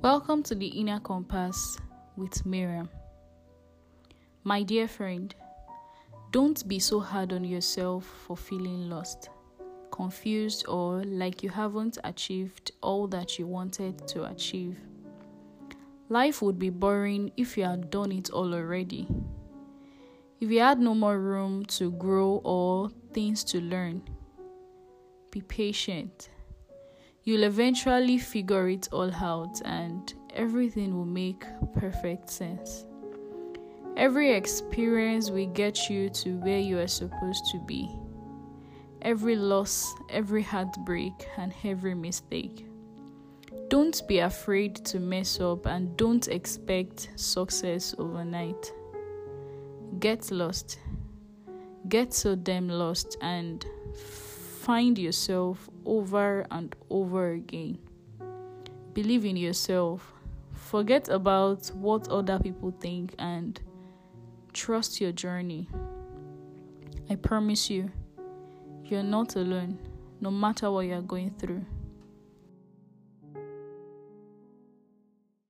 Welcome to the Inner Compass with Miriam. My dear friend, don't be so hard on yourself for feeling lost, confused, or like you haven't achieved all that you wanted to achieve. Life would be boring if you had done it all already. If you had no more room to grow or things to learn, be patient You'll eventually figure it all out and everything will make perfect sense. Every experience will get you to where you are supposed to be. Every loss, every heartbreak, and every mistake. Don't be afraid to mess up and don't expect success overnight. Get lost. Get so damn lost and find yourself over and over again. Believe in yourself. Forget about what other people think and trust your journey. I promise you, you're not alone, no matter what you're going through.